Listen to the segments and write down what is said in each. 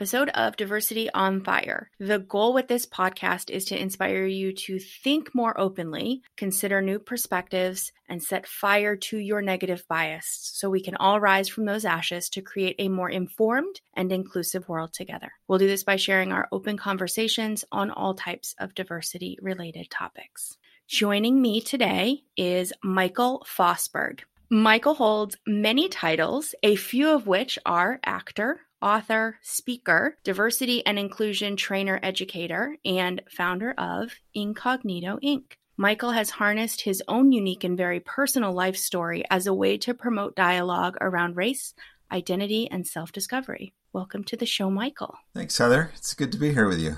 episode of Diversity on Fire. The goal with this podcast is to inspire you to think more openly, consider new perspectives, and set fire to your negative bias so we can all rise from those ashes to create a more informed and inclusive world together. We'll do this by sharing our open conversations on all types of diversity related topics. Joining me today is Michael Fosberg. Michael holds many titles, a few of which are actor, author, speaker, diversity and inclusion trainer educator, and founder of Incognito Inc. Michael has harnessed his own unique and very personal life story as a way to promote dialogue around race, identity, and self discovery. Welcome to the show, Michael. Thanks, Heather. It's good to be here with you.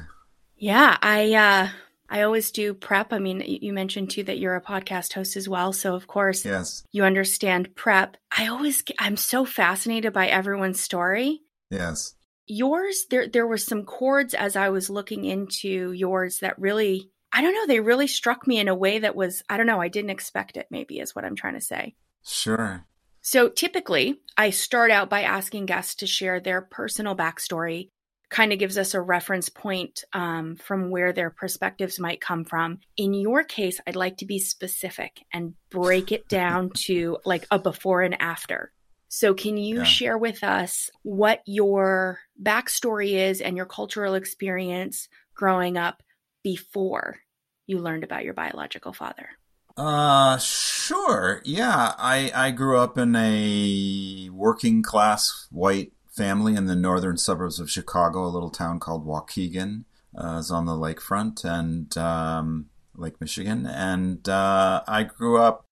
Yeah, I uh, I always do prep. I mean, you mentioned too that you're a podcast host as well. So, of course, yes, you understand prep. I always, I'm so fascinated by everyone's story. Yes. Yours, there, there were some chords as I was looking into yours that really, I don't know, they really struck me in a way that was, I don't know, I didn't expect it, maybe, is what I'm trying to say. Sure. So typically, I start out by asking guests to share their personal backstory kind of gives us a reference point um, from where their perspectives might come from. In your case, I'd like to be specific and break it down to like a before and after. So, can you yeah. share with us what your backstory is and your cultural experience growing up before you learned about your biological father? Uh, sure. Yeah, I I grew up in a working class white family in the northern suburbs of Chicago, a little town called Waukegan. Uh, is on the lakefront and um, Lake Michigan, and uh, I grew up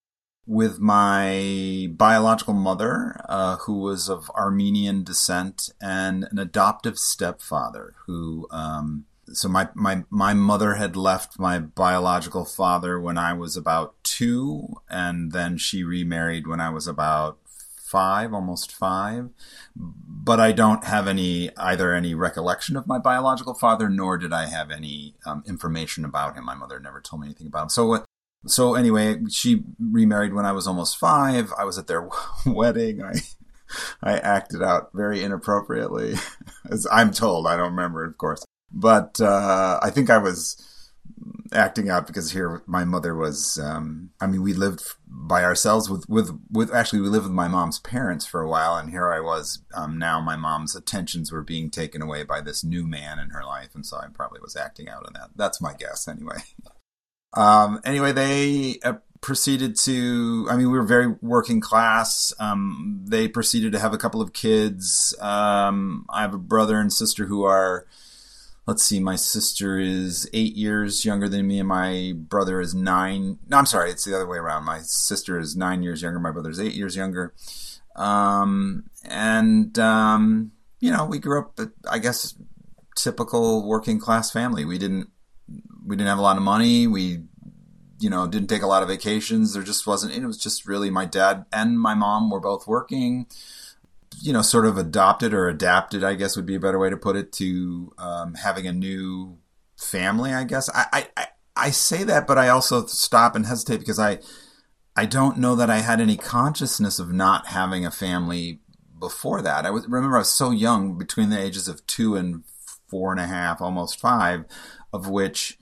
with my biological mother, uh, who was of Armenian descent, and an adoptive stepfather who. Um, so my, my my mother had left my biological father when I was about two, and then she remarried when I was about five, almost five. But I don't have any either any recollection of my biological father, nor did I have any um, information about him. My mother never told me anything about him. So so anyway, she remarried when I was almost five. I was at their wedding. I I acted out very inappropriately, as I'm told. I don't remember, of course, but uh, I think I was acting out because here my mother was um, i mean we lived by ourselves with with with actually we lived with my mom's parents for a while and here i was um, now my mom's attentions were being taken away by this new man in her life and so i probably was acting out on that that's my guess anyway um, anyway they uh, proceeded to i mean we were very working class um, they proceeded to have a couple of kids um, i have a brother and sister who are let's see, my sister is eight years younger than me, and my brother is nine. No, I'm sorry, it's the other way around. My sister is nine years younger, my brother is eight years younger. Um, and, um, you know, we grew up, I guess, typical working class family. We didn't, we didn't have a lot of money. We, you know, didn't take a lot of vacations. There just wasn't, it was just really my dad and my mom were both working you know, sort of adopted or adapted, I guess would be a better way to put it, to um, having a new family. I guess I, I I say that, but I also stop and hesitate because I I don't know that I had any consciousness of not having a family before that. I was remember I was so young, between the ages of two and four and a half, almost five, of which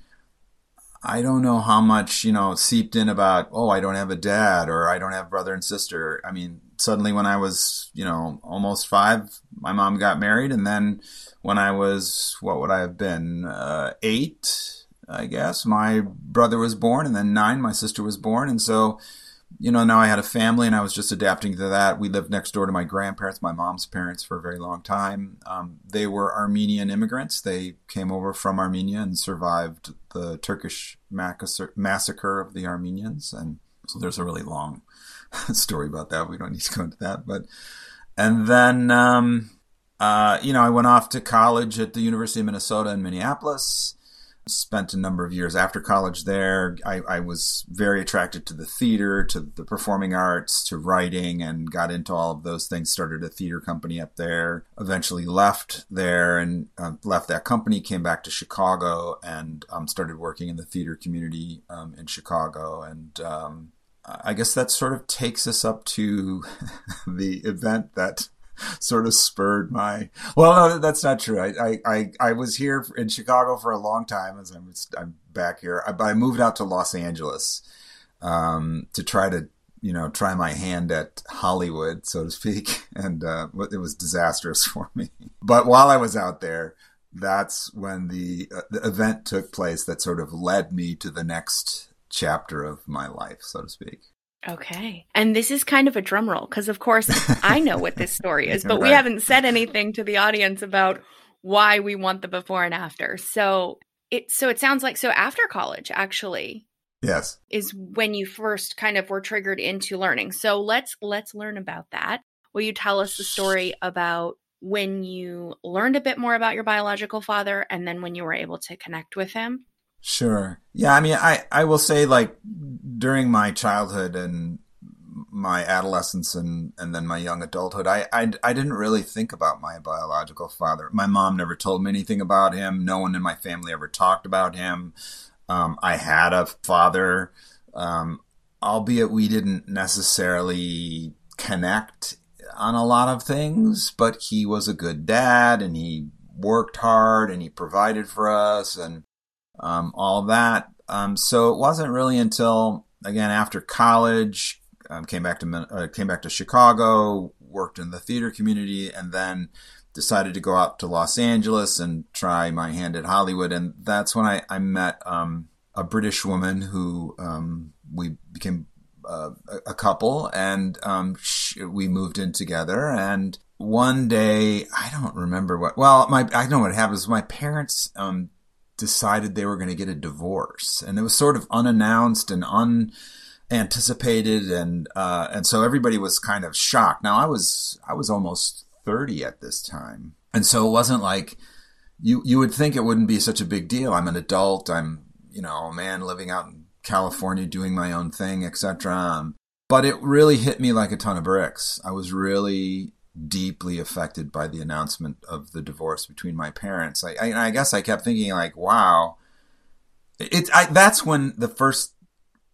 I don't know how much, you know, seeped in about, oh, I don't have a dad or I don't have brother and sister. I mean, suddenly when I was, you know, almost five, my mom got married. And then when I was, what would I have been, uh, eight, I guess, my brother was born. And then nine, my sister was born. And so, you know, now I had a family and I was just adapting to that. We lived next door to my grandparents, my mom's parents, for a very long time. Um, they were Armenian immigrants. They came over from Armenia and survived the Turkish massacre of the Armenians. And so there's a really long story about that. We don't need to go into that. But, and then, um, uh, you know, I went off to college at the University of Minnesota in Minneapolis spent a number of years after college there. I, I, was very attracted to the theater, to the performing arts, to writing, and got into all of those things. Started a theater company up there. Eventually left there and uh, left that company. Came back to Chicago and um, started working in the theater community um, in Chicago. And um, I guess that sort of takes us up to the event that sort of spurred my. Well, no, that's not true. I, I, I, was here in Chicago for a long time as I'm, I'm back here. I, I moved out to Los Angeles um, to try to, you know, try my hand at Hollywood, so to speak. And uh, it was disastrous for me. But while I was out there, that's when the, uh, the event took place that sort of led me to the next chapter of my life, so to speak. Okay. And this is kind of a drum roll because, of course, I know what this story is, but right. we haven't said anything to the audience about why we want the before and after. So it so it sounds like so after college actually yes is when you first kind of were triggered into learning. So let's let's learn about that. Will you tell us the story about when you learned a bit more about your biological father and then when you were able to connect with him? Sure. Yeah, I mean I I will say like during my childhood and my adolescence and, and then my young adulthood, I, I, I didn't really think about my biological father. My mom never told me anything about him. No one in my family ever talked about him. Um, I had a father, um, albeit we didn't necessarily connect on a lot of things, but he was a good dad and he worked hard and he provided for us and um, all that. Um, so it wasn't really until again after college, um, came back to uh, came back to Chicago, worked in the theater community, and then decided to go out to Los Angeles and try my hand at Hollywood. And that's when I, I met um, a British woman who um, we became uh, a couple, and um, we moved in together. And one day, I don't remember what. Well, my I know what happens. My parents um, decided they were going to get a divorce, and it was sort of unannounced and unanticipated, and uh, and so everybody was kind of shocked. Now I was I was almost thirty at this time, and so it wasn't like you you would think it wouldn't be such a big deal. I'm an adult. I'm you know a man living out in California doing my own thing, etc. Um, but it really hit me like a ton of bricks. I was really deeply affected by the announcement of the divorce between my parents. I, I, I guess I kept thinking like, wow, it. I, that's when the first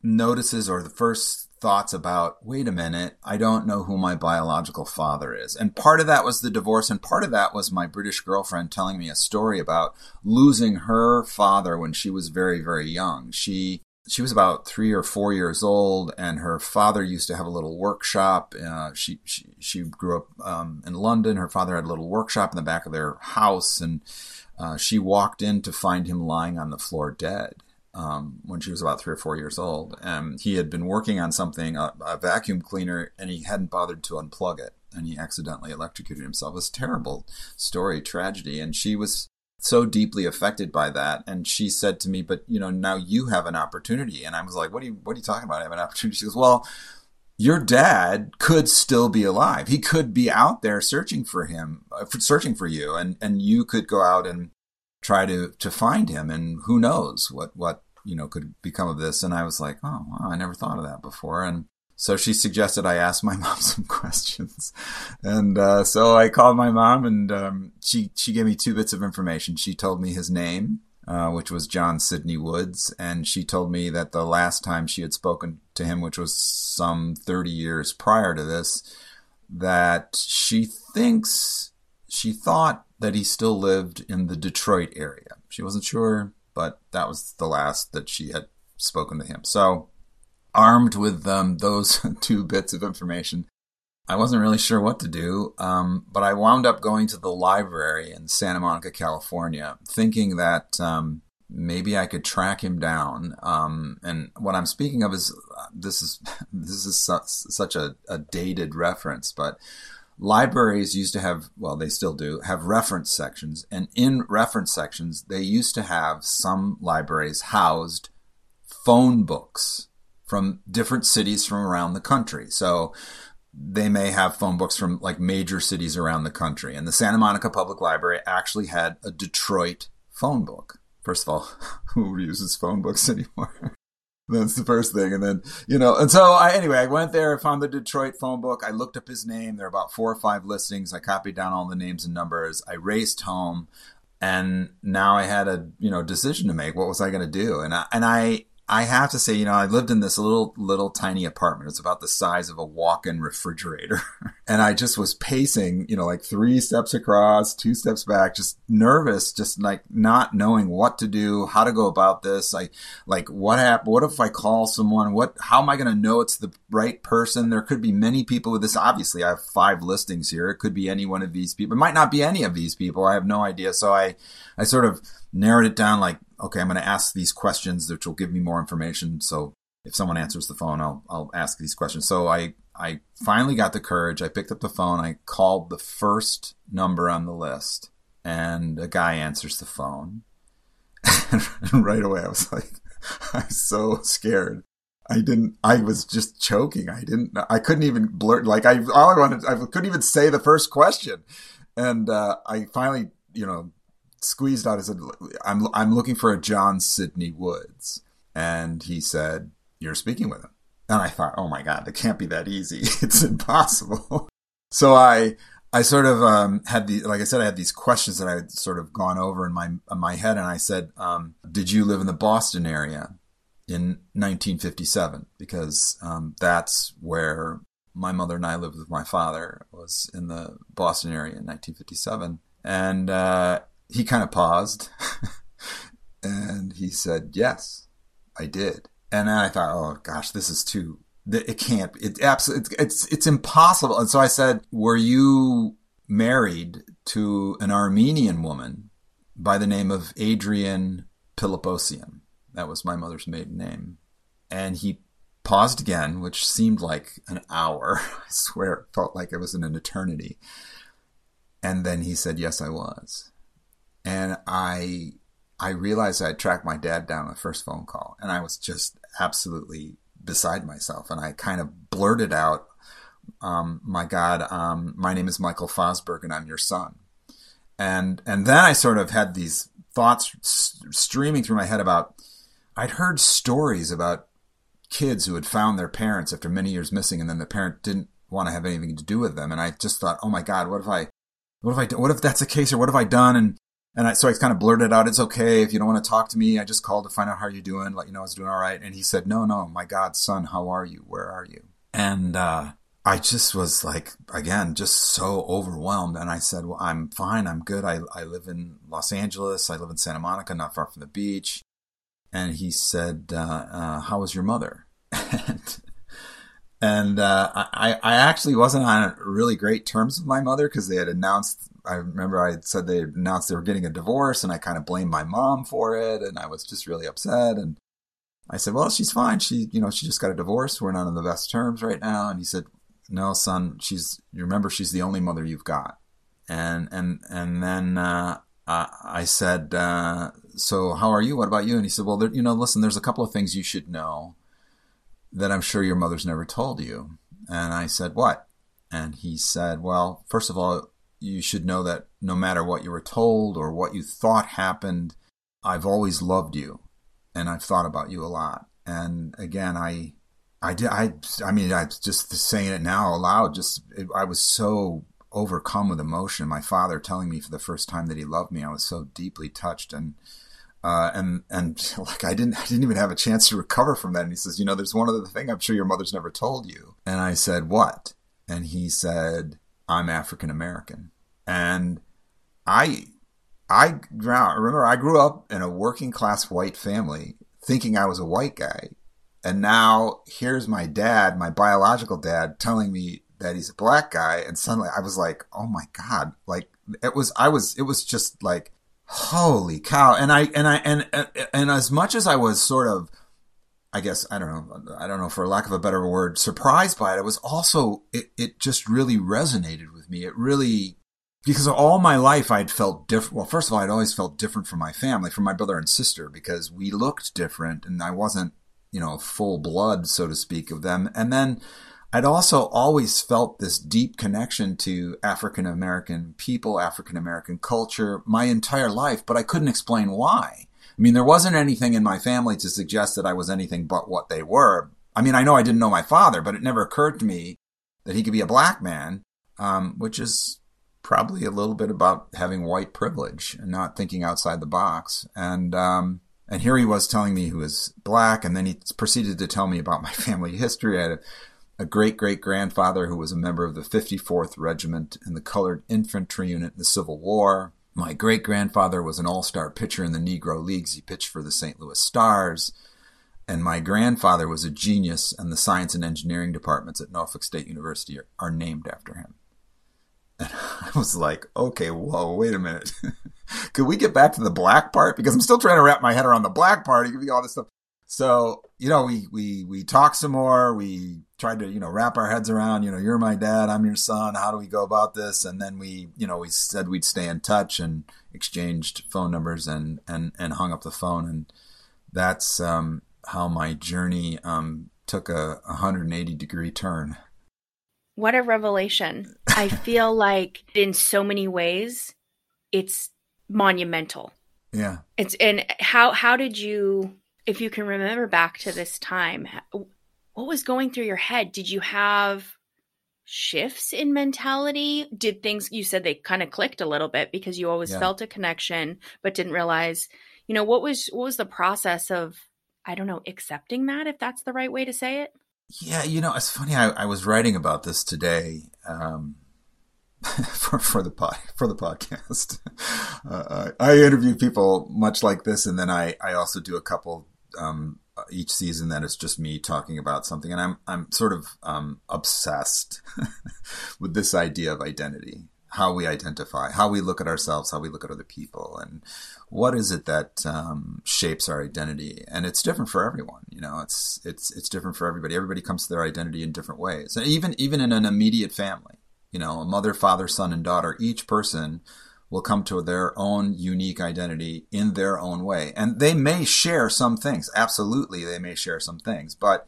notices or the first thoughts about, wait a minute, I don't know who my biological father is. And part of that was the divorce, and part of that was my British girlfriend telling me a story about losing her father when she was very, very young. She she was about three or four years old, and her father used to have a little workshop. Uh, she, she she grew up um, in London. Her father had a little workshop in the back of their house, and uh, she walked in to find him lying on the floor dead. Um, when she was about three or four years old, and he had been working on something, a, a vacuum cleaner, and he hadn't bothered to unplug it, and he accidentally electrocuted himself. It was a terrible story, tragedy, and she was so deeply affected by that. And she said to me, "But you know, now you have an opportunity." And I was like, "What are you? What are you talking about? I have an opportunity." She goes, "Well." Your dad could still be alive. He could be out there searching for him, uh, searching for you, and, and you could go out and try to to find him. And who knows what what you know could become of this. And I was like, oh, wow, I never thought of that before. And so she suggested I ask my mom some questions, and uh, so I called my mom, and um, she she gave me two bits of information. She told me his name, uh, which was John Sidney Woods, and she told me that the last time she had spoken to him, which was some thirty years prior to this, that she thinks she thought that he still lived in the Detroit area. She wasn't sure, but that was the last that she had spoken to him. So armed with um, those two bits of information, I wasn't really sure what to do, um, but I wound up going to the library in Santa Monica, California, thinking that um, maybe I could track him down. Um, and what I'm speaking of is this is this is su- such a, a dated reference, but libraries used to have well they still do have reference sections and in reference sections they used to have some libraries housed phone books from different cities from around the country. So they may have phone books from like major cities around the country. And the Santa Monica Public Library actually had a Detroit phone book. First of all, who uses phone books anymore? That's the first thing. And then, you know, and so I, anyway, I went there, I found the Detroit phone book. I looked up his name. There are about four or five listings. I copied down all the names and numbers. I raced home and now I had a, you know, decision to make. What was I going to do? And I, and I, I have to say, you know, I lived in this little, little tiny apartment. It's about the size of a walk-in refrigerator. and I just was pacing, you know, like three steps across, two steps back, just nervous, just like not knowing what to do, how to go about this. Like, like what happened? What if I call someone? What, how am I going to know it's the right person? There could be many people with this. Obviously, I have five listings here. It could be any one of these people. It might not be any of these people. I have no idea. So I, I sort of narrowed it down like, okay, I'm going to ask these questions, which will give me more information. So if someone answers the phone, I'll, I'll ask these questions. So I, I finally got the courage. I picked up the phone. I called the first number on the list, and a guy answers the phone. and right away, I was like, I'm so scared. I didn't. I was just choking. I didn't. I couldn't even blurt. Like I, all I wanted. I couldn't even say the first question. And uh, I finally, you know, squeezed out. I said, "I'm I'm looking for a John Sidney Woods," and he said, "You're speaking with him." And I thought, oh my God, it can't be that easy. It's impossible. so I, I sort of um, had the, like I said, I had these questions that I had sort of gone over in my in my head, and I said, um, "Did you live in the Boston area in 1957?" Because um, that's where my mother and I lived with my father. Was in the Boston area in 1957, and uh, he kind of paused, and he said, "Yes, I did." And I thought, oh gosh, this is too. It can't. It absolutely. It's it's impossible. And so I said, were you married to an Armenian woman by the name of Adrian Piliposian? That was my mother's maiden name. And he paused again, which seemed like an hour. I swear, it felt like it was in an eternity. And then he said, "Yes, I was." And I I realized I tracked my dad down on the first phone call, and I was just absolutely beside myself. And I kind of blurted out, um, "My God, um, my name is Michael Fosberg, and I'm your son." And and then I sort of had these thoughts streaming through my head about I'd heard stories about kids who had found their parents after many years missing, and then the parent didn't want to have anything to do with them. And I just thought, "Oh my God, what if I?" What if I? What if that's the case, or what have I done? And and I, so I kind of blurted out, it's okay if you don't want to talk to me. I just called to find out how you're doing, let you know I was doing all right. And he said, no, no, my God, son, how are you? Where are you? And, uh, I just was like, again, just so overwhelmed. And I said, well, I'm fine. I'm good. I, I live in Los Angeles. I live in Santa Monica, not far from the beach. And he said, uh, uh, how was your mother? and, and uh, I, I actually wasn't on really great terms with my mother because they had announced I remember I said they announced they were getting a divorce, and I kind of blamed my mom for it, and I was just really upset. And I said, "Well, she's fine. She, you know, she just got a divorce. We're not on the best terms right now." And he said, "No, son. She's. You remember, she's the only mother you've got." And and and then uh, I said, uh, "So how are you? What about you?" And he said, "Well, there, you know, listen. There's a couple of things you should know that I'm sure your mother's never told you." And I said, "What?" And he said, "Well, first of all." You should know that no matter what you were told or what you thought happened, I've always loved you and I've thought about you a lot. And again, I, I did, I, I mean, I just saying it now aloud, just, it, I was so overcome with emotion. My father telling me for the first time that he loved me, I was so deeply touched and, uh, and and like I didn't I didn't even have a chance to recover from that. And he says, you know, there's one other thing I'm sure your mother's never told you. And I said, what? And he said, I'm African American. And I, I remember I grew up in a working class white family thinking I was a white guy. And now here's my dad, my biological dad, telling me that he's a black guy. And suddenly I was like, oh my God. Like it was, I was, it was just like, holy cow. And I, and I, and, and, and as much as I was sort of, I guess I don't know. I don't know for lack of a better word, surprised by it. It was also it, it just really resonated with me. It really because all my life I'd felt different. Well, first of all, I'd always felt different from my family, from my brother and sister, because we looked different, and I wasn't, you know, full blood, so to speak, of them. And then I'd also always felt this deep connection to African American people, African American culture, my entire life, but I couldn't explain why. I mean, there wasn't anything in my family to suggest that I was anything but what they were. I mean, I know I didn't know my father, but it never occurred to me that he could be a black man, um, which is probably a little bit about having white privilege and not thinking outside the box. And um, and here he was telling me he was black, and then he proceeded to tell me about my family history. I had a a great great grandfather who was a member of the 54th Regiment in the Colored Infantry Unit in the Civil War. My great grandfather was an all star pitcher in the Negro Leagues. He pitched for the St. Louis Stars. And my grandfather was a genius, and the science and engineering departments at Norfolk State University are, are named after him. And I was like, okay, whoa, wait a minute. Could we get back to the black part? Because I'm still trying to wrap my head around the black part. Give me all this stuff. So, you know, we, we, we talked some more. We tried to, you know, wrap our heads around, you know, you're my dad, I'm your son. How do we go about this? And then we, you know, we said we'd stay in touch and exchanged phone numbers and, and, and hung up the phone. And that's, um, how my journey, um, took a 180 degree turn. What a revelation. I feel like in so many ways, it's monumental. Yeah. It's, and how, how did you, if you can remember back to this time, what was going through your head? Did you have shifts in mentality? Did things you said they kind of clicked a little bit because you always yeah. felt a connection but didn't realize, you know, what was what was the process of I don't know, accepting that if that's the right way to say it? Yeah, you know, it's funny. I, I was writing about this today um, for for the pod, for the podcast. Uh, I interview people much like this, and then I I also do a couple um, each season that it's just me talking about something, and I'm I'm sort of um, obsessed with this idea of identity, how we identify, how we look at ourselves, how we look at other people, and what is it that um, shapes our identity. And it's different for everyone. You know, it's it's it's different for everybody. Everybody comes to their identity in different ways, and even even in an immediate family, you know, a mother, father, son, and daughter, each person will come to their own unique identity in their own way. And they may share some things. Absolutely, they may share some things, but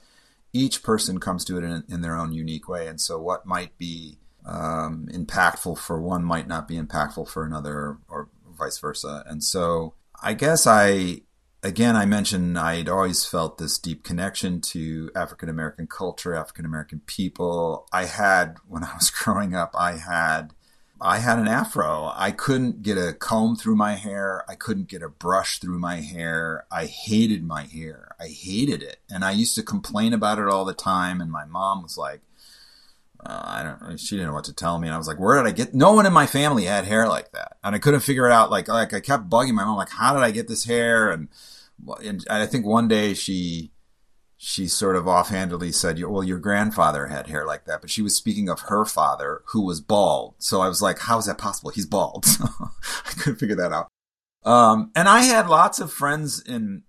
each person comes to it in, in their own unique way. And so, what might be um, impactful for one might not be impactful for another, or vice versa. And so, I guess I, again, I mentioned I'd always felt this deep connection to African American culture, African American people. I had, when I was growing up, I had I had an afro. I couldn't get a comb through my hair. I couldn't get a brush through my hair. I hated my hair. I hated it. And I used to complain about it all the time. And my mom was like, uh, I don't she didn't know what to tell me. And I was like, where did I get, no one in my family had hair like that. And I couldn't figure it out. Like, like I kept bugging my mom, like, how did I get this hair? And, and I think one day she, she sort of offhandedly said, "Well, your grandfather had hair like that," but she was speaking of her father, who was bald. So I was like, "How is that possible? He's bald." I couldn't figure that out. Um, and I had lots of friends in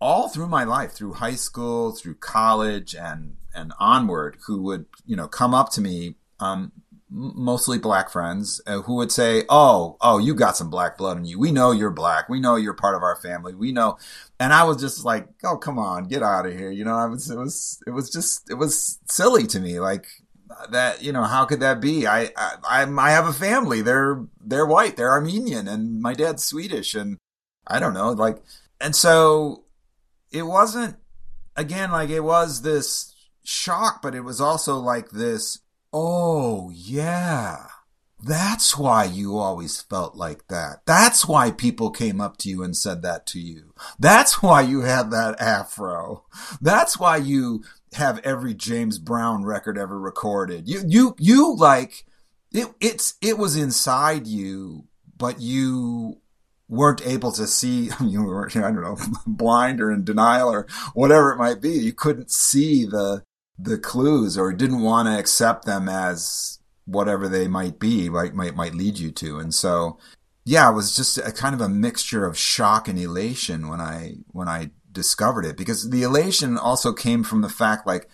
all through my life, through high school, through college, and and onward, who would you know come up to me um, mostly black friends uh, who would say, "Oh, oh, you got some black blood in you. We know you're black. We know you're part of our family. We know." And I was just like, "Oh, come on, get out of here." You know, I was it was it was just it was silly to me like that, you know, how could that be? I I I have a family. They're they're white. They're Armenian and my dad's Swedish and I don't know, like and so it wasn't again like it was this shock, but it was also like this Oh, yeah. That's why you always felt like that. That's why people came up to you and said that to you. That's why you had that afro. That's why you have every James Brown record ever recorded. You, you, you like, it, it's, it was inside you, but you weren't able to see, you were, I don't know, blind or in denial or whatever it might be. You couldn't see the, the clues or didn't want to accept them as whatever they might be, might, might, might lead you to. And so, yeah, it was just a kind of a mixture of shock and elation when I, when I discovered it because the elation also came from the fact like,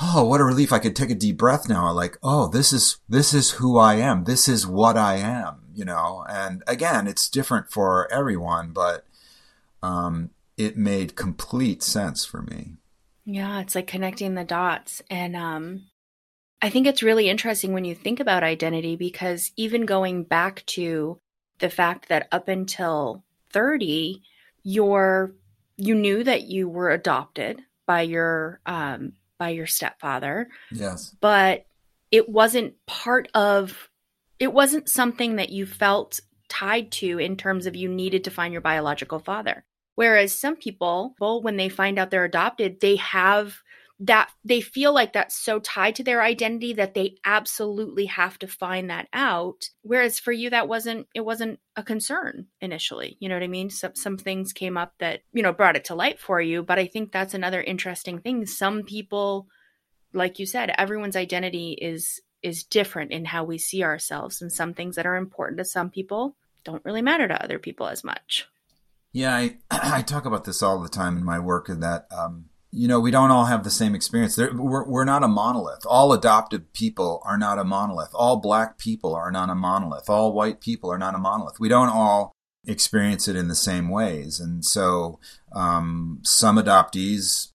oh, what a relief. I could take a deep breath now. Like, oh, this is, this is who I am. This is what I am, you know? And again, it's different for everyone, but, um, it made complete sense for me. Yeah, it's like connecting the dots. And um, I think it's really interesting when you think about identity because even going back to the fact that up until 30, you're you knew that you were adopted by your um by your stepfather. Yes. But it wasn't part of it wasn't something that you felt tied to in terms of you needed to find your biological father. Whereas some people, well, when they find out they're adopted, they have that they feel like that's so tied to their identity that they absolutely have to find that out. Whereas for you that wasn't it wasn't a concern initially you know what i mean? Some some things came up that you know brought it to light for you but i think that's another interesting thing. Some people like you said everyone's identity is is different in how we see ourselves and some things that are important to some people don't really matter to other people as much. Yeah i i talk about this all the time in my work in that um you know, we don't all have the same experience. We're, we're not a monolith. All adopted people are not a monolith. All black people are not a monolith. All white people are not a monolith. We don't all experience it in the same ways. And so um, some adoptees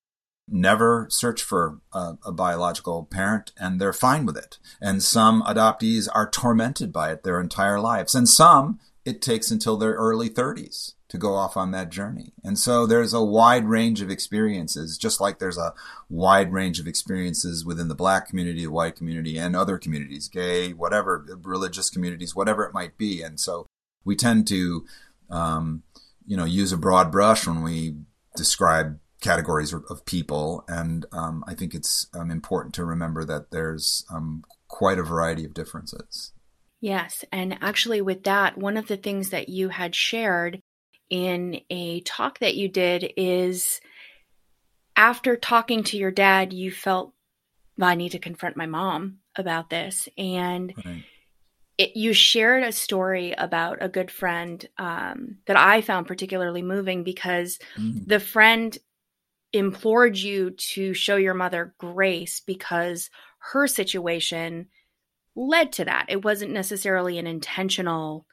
never search for a, a, biological parent and they're fine with it. And some adoptees are tormented by it their entire lives. And some it takes until their early 30s to go off on that journey. And so there's a wide range of experiences, just like there's a wide range of experiences within the black community, the white community, and other communities, gay, whatever, religious communities, whatever it might be. And so we tend to, um, you know, use a broad brush when we describe categories of people. And um, I think it's um, important to remember that there's um, quite a variety of differences. Yes. And actually, with that, one of the things that you had shared in a talk that you did is after talking to your dad, you felt, well, I need to confront my mom about this. And right. it, you shared a story about a good friend um, that I found particularly moving because mm. the friend implored you to show your mother grace because her situation led to that. It wasn't necessarily an intentional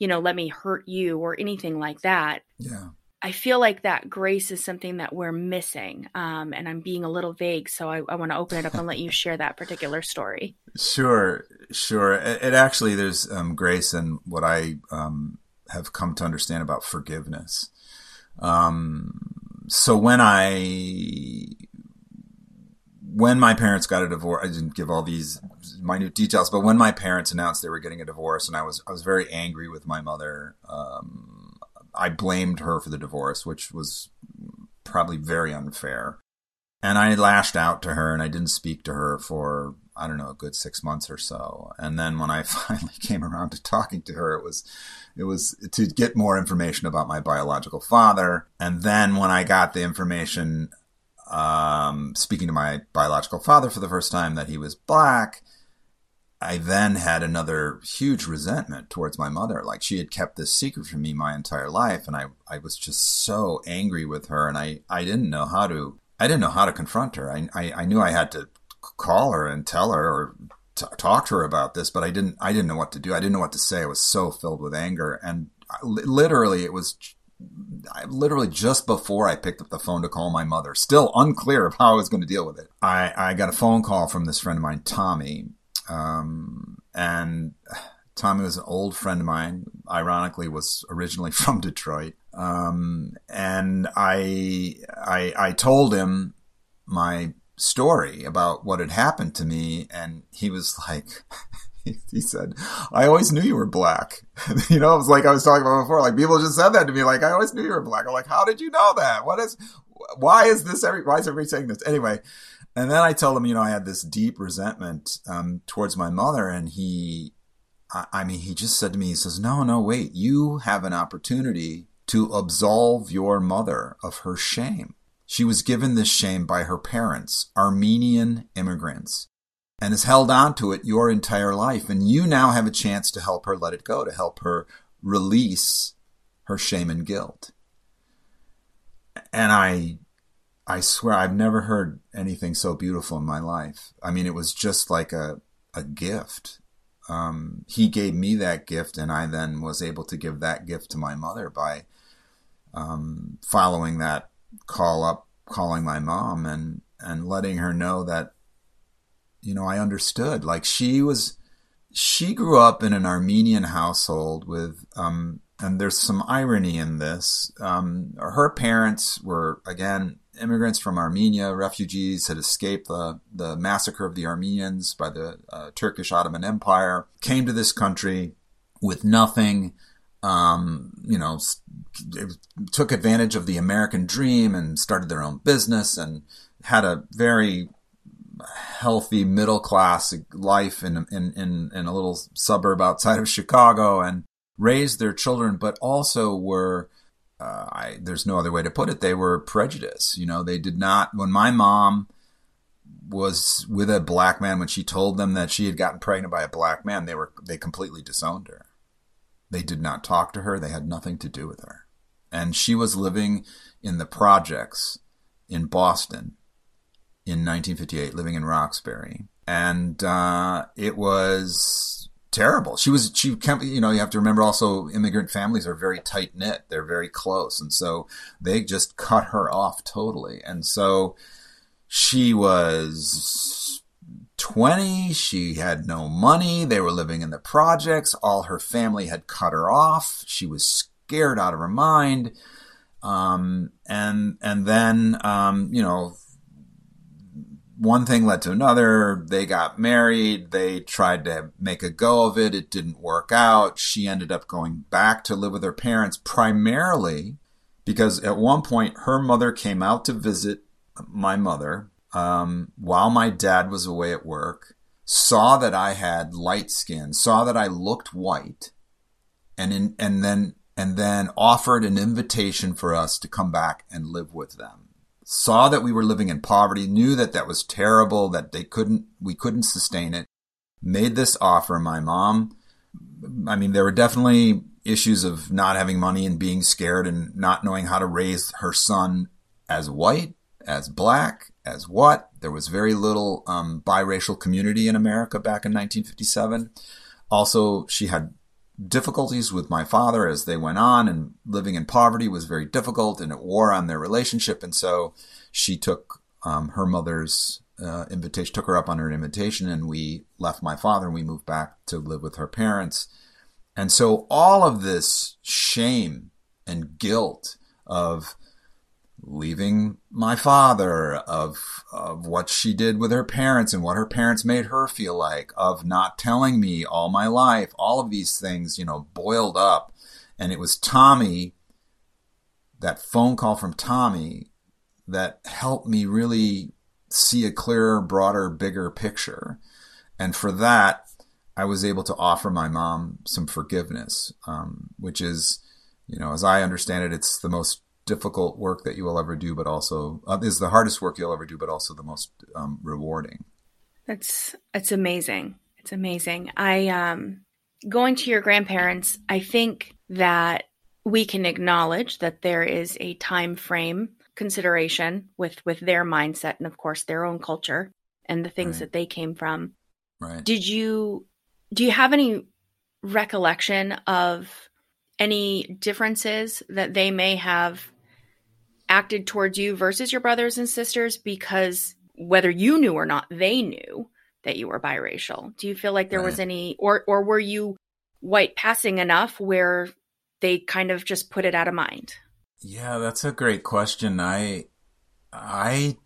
you know, let me hurt you or anything like that. Yeah. I feel like that grace is something that we're missing. Um, and I'm being a little vague, so I, I want to open it up and let you share that particular story. Sure, sure. It, it actually, there's um, grace in what I um, have come to understand about forgiveness. Um, so when I when my parents got a divorce, I didn't give all these minute details, but when my parents announced they were getting a divorce, and I was I was very angry with my mother. Um, I blamed her for the divorce, which was probably very unfair. And I lashed out to her, and I didn't speak to her for I don't know a good six months or so. And then when I finally came around to talking to her, it was it was to get more information about my biological father. And then when I got the information um, speaking to my biological father for the first time that he was black. I then had another huge resentment towards my mother. Like she had kept this secret from me my entire life. And I, I was just so angry with her. And I, I didn't know how to, I didn't know how to confront her. I, I, I knew I had to call her and tell her or t- talk to her about this, but I didn't, I didn't know what to do. I didn't know what to say. I was so filled with anger. And I, literally it was literally just before I picked up the phone to call my mother, still unclear of how I was going to deal with it. I, I got a phone call from this friend of mine, Tommy. Um, and Tommy was an old friend of mine, ironically was originally from Detroit. Um, and I, I, I told him my story about what had happened to me. And he was like, he said, I always knew you were black. you know, it was like I was talking about before. Like people just said that to me. Like I always knew you were black. I'm like, how did you know that? What is? Why is this? Every why is everybody saying this? Anyway, and then I told him, you know, I had this deep resentment um, towards my mother, and he, I, I mean, he just said to me, he says, no, no, wait, you have an opportunity to absolve your mother of her shame. She was given this shame by her parents, Armenian immigrants and has held on to it your entire life. And you now have a chance to help her let it go, to help her release her shame and guilt. And I, I swear I've never heard anything so beautiful in my life. I mean, it was just like a, a gift. Um, he gave me that gift, and I then was able to give that gift to my mother by um, following that call up, calling my mom, and and letting her know that you know, I understood. Like she was, she grew up in an Armenian household with, um, and there's some irony in this. Um, her parents were, again, immigrants from Armenia, refugees, had escaped the, the massacre of the Armenians by the uh, Turkish Ottoman Empire, came to this country with nothing, um, you know, took advantage of the American dream and started their own business and had a very healthy middle class life in, in, in, in a little suburb outside of Chicago and raised their children, but also were, uh, I, there's no other way to put it. They were prejudiced. You know, they did not, when my mom was with a black man, when she told them that she had gotten pregnant by a black man, they were, they completely disowned her. They did not talk to her. They had nothing to do with her. And she was living in the projects in Boston in 1958, living in Roxbury, and uh, it was terrible. She was she you know you have to remember also immigrant families are very tight knit. They're very close, and so they just cut her off totally. And so she was 20. She had no money. They were living in the projects. All her family had cut her off. She was scared out of her mind. Um, and, and then, um, you know, one thing led to another. They got married. They tried to make a go of it. It didn't work out. She ended up going back to live with her parents primarily because at one point her mother came out to visit my mother um, while my dad was away at work, saw that I had light skin, saw that I looked white, and in, and then and then offered an invitation for us to come back and live with them saw that we were living in poverty, knew that that was terrible, that they couldn't, we couldn't sustain it, made this offer. My mom, I mean, there were definitely issues of not having money and being scared and not knowing how to raise her son as white, as black, as what. There was very little um, biracial community in America back in 1957. Also, she had difficulties with my father as they went on, and living in poverty was very difficult, and it wore on their relationship. And so she took um, her mother's uh, invitation, took her up on her invitation, and we left my father and we moved back to live with her parents. And so all of this shame and guilt of leaving my father, of of what she did with her parents and what her parents made her feel like, of not telling me all my life, all of these things, you know, boiled up. And it was Tommy, that phone call from Tommy, that helped me really see a clearer, broader, bigger picture. And for that, I was able to offer my mom some forgiveness, um, which is, you know, as I understand it, it's the most difficult work that you will ever do, but also uh, is the hardest work you'll ever do, but also the most um, rewarding. That's it's amazing. It's amazing. I um going to your grandparents. I think that we can acknowledge that there is a time frame consideration with with their mindset and of course their own culture and the things right. that they came from. Right. Did you do you have any recollection of any differences that they may have acted towards you versus your brothers and sisters because whether you knew or not, they knew that you were biracial. Do you feel like there right. was any or or were you white passing enough where they kind of just put it out of mind? Yeah, that's a great question. I I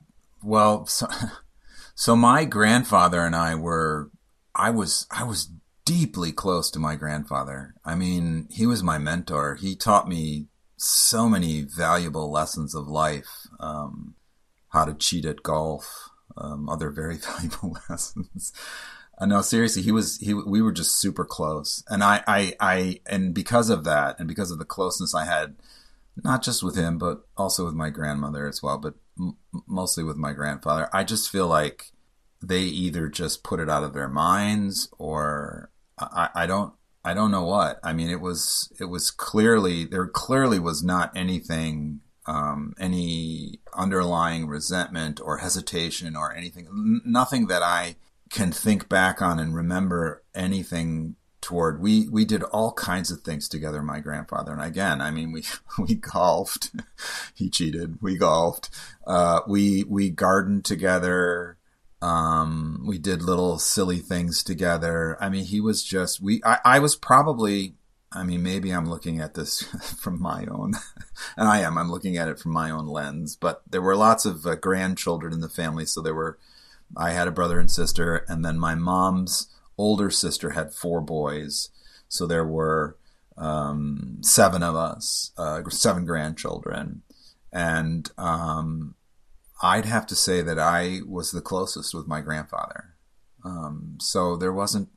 well so, so my grandfather and I were I was I was deeply close to my grandfather. I mean, he was my mentor. He taught me so many valuable lessons of life. Um, how to cheat at golf, um, other very valuable lessons. Uh, no, seriously, he was he. We were just super close, and I, I, I, and because of that, and because of the closeness I had, not just with him, but also with my grandmother as well, but m- mostly with my grandfather. I just feel like they either just put it out of their minds, or I, I don't I don't know what. I mean, it was it was clearly there clearly was not anything um, any underlying resentment or hesitation or anything. Nothing that I can think back on and remember anything toward. We we did all kinds of things together. My grandfather and again, I mean, we we golfed. he cheated. We golfed. Uh, we we gardened together. Um, we did little silly things together. I mean, he was just we. I, I was probably. I mean, maybe I'm looking at this from my own, and I am. I'm looking at it from my own lens. But there were lots of uh, grandchildren in the family, so there were. I had a brother and sister, and then my mom's older sister had four boys, so there were um, seven of us, uh, seven grandchildren, and um, I'd have to say that I was the closest with my grandfather. Um, so there wasn't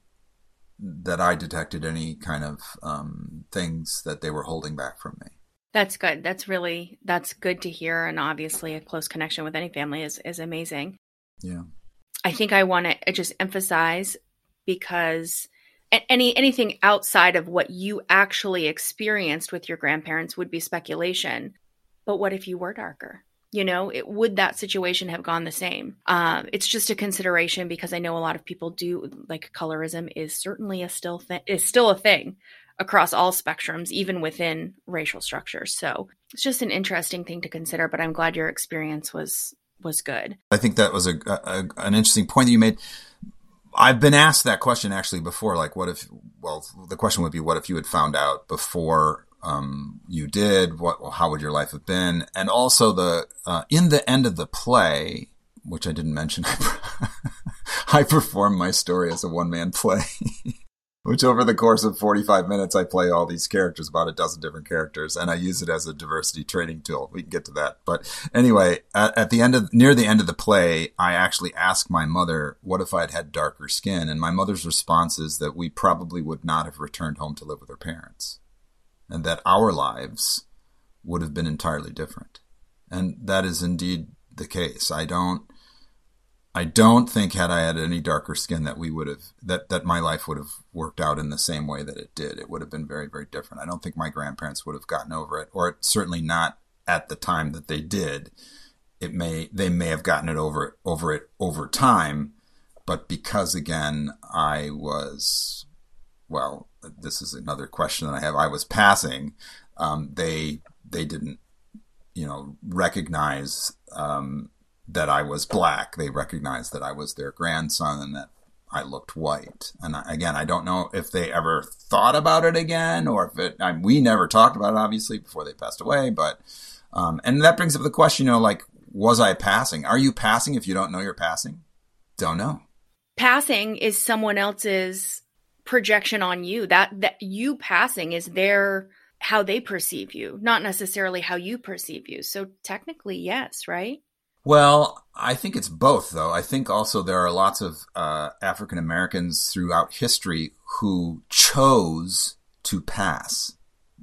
that I detected any kind of um, things that they were holding back from me. That's good. That's really that's good to hear, and obviously a close connection with any family is is amazing. Yeah, I think I want to just emphasize because any anything outside of what you actually experienced with your grandparents would be speculation. But what if you were darker? You know, it, would that situation have gone the same? Um, it's just a consideration because I know a lot of people do like colorism is certainly a still thing is still a thing across all spectrums, even within racial structures. So it's just an interesting thing to consider. But I'm glad your experience was was good. I think that was a, a an interesting point that you made. I've been asked that question actually before. Like, what if? Well, the question would be, what if you had found out before um, you did? What? How would your life have been? And also the uh, in the end of the play, which I didn't mention, I performed my story as a one man play. which over the course of 45 minutes, I play all these characters, about a dozen different characters, and I use it as a diversity training tool. We can get to that. But anyway, at, at, the end of, near the end of the play, I actually asked my mother, what if I'd had darker skin? And my mother's response is that we probably would not have returned home to live with our parents and that our lives would have been entirely different. And that is indeed the case. I don't, I don't think had I had any darker skin that we would have that that my life would have worked out in the same way that it did. It would have been very very different. I don't think my grandparents would have gotten over it, or certainly not at the time that they did. It may they may have gotten it over over it over time, but because again I was well, this is another question that I have. I was passing. Um, they they didn't you know recognize um, that I was black. They recognized that I was their grandson and that I looked white. And I, again, I don't know if they ever thought about it again or if it, I we never talked about it obviously before they passed away, but, um, and that brings up the question, you know, like, was I passing? Are you passing if you don't know you're passing? Don't know. Passing is someone else's projection on you. That, that you passing is their, how they perceive you, not necessarily how you perceive you. So technically, yes, right? Well, I think it's both, though. I think also there are lots of uh, African Americans throughout history who chose to pass.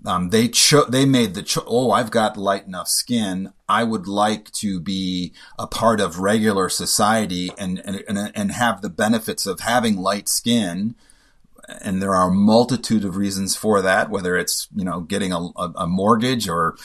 Um, they cho- they made the cho- oh I've got light enough skin I would like to be a part of regular society and and and have the benefits of having light skin and there are a multitude of reasons for that, whether it's, you know, getting a, a, mortgage or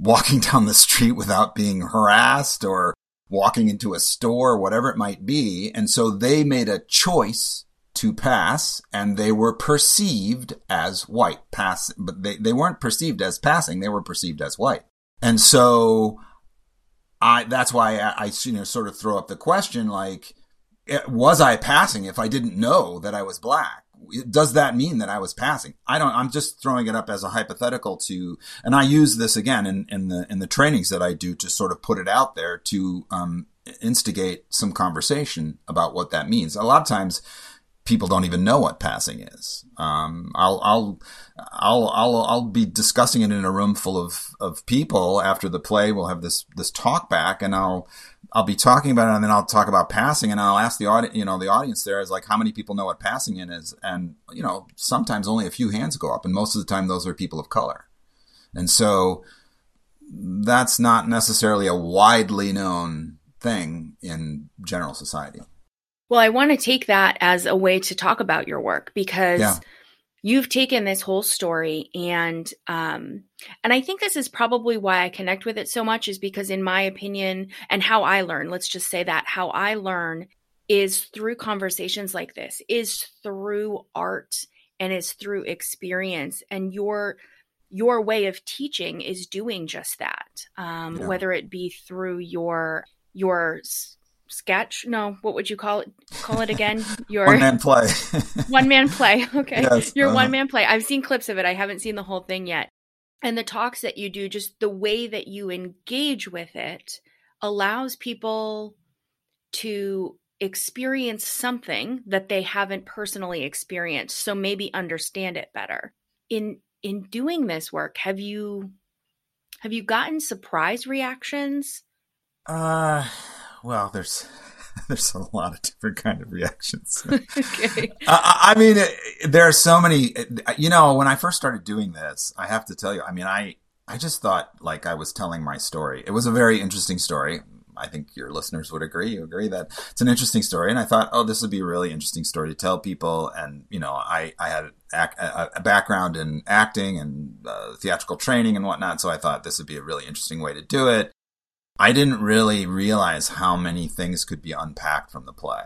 walking down the street without being harassed or walking into a store, whatever it might be. And so they made a choice to pass and they were perceived as white pass, but they, they weren't perceived as passing. They were perceived as white. And so I, that's why I, I you know, sort of throw up the question, like, eh, was I passing if I didn't know that I was black? Does that mean that I was passing? I don't, I'm just throwing it up as a hypothetical to, and I use this again in, in the, in the trainings that I do to sort of put it out there to, um, instigate some conversation about what that means. A lot of times people don't even know what passing is. Um, I'll, I'll, I'll, I'll, I'll be discussing it in a room full of, of people after the play. We'll have this, this talk back and I'll, I'll be talking about it and then I'll talk about passing and I'll ask the audience, you know, the audience there is like, how many people know what passing in is? And, you know, sometimes only a few hands go up and most of the time those are people of color. And so that's not necessarily a widely known thing in general society. Well, I want to take that as a way to talk about your work because yeah you've taken this whole story and um and i think this is probably why i connect with it so much is because in my opinion and how i learn let's just say that how i learn is through conversations like this is through art and is through experience and your your way of teaching is doing just that um, yeah. whether it be through your your sketch? No what would you call it? Call it again? Your one man play. One man play okay. Yes, your uh-huh. one man play. I've seen clips of it. I haven't seen the whole thing yet. And the talks that you do just the way that you engage with it allows people to experience something that they haven't personally experienced. So maybe understand it better. In in doing this work have you have you gotten surprise reactions? Uh well, there's there's a lot of different kind of reactions. okay. I, I mean, there are so many. You know, when I first started doing this, I have to tell you. I mean, I I just thought like I was telling my story. It was a very interesting story. I think your listeners would agree. You agree that it's an interesting story, and I thought, oh, this would be a really interesting story to tell people. And you know, I I had a, background in acting and uh, theatrical training and whatnot, so I thought this would be a really interesting way to do it. I didn't really realize how many things could be unpacked from the play.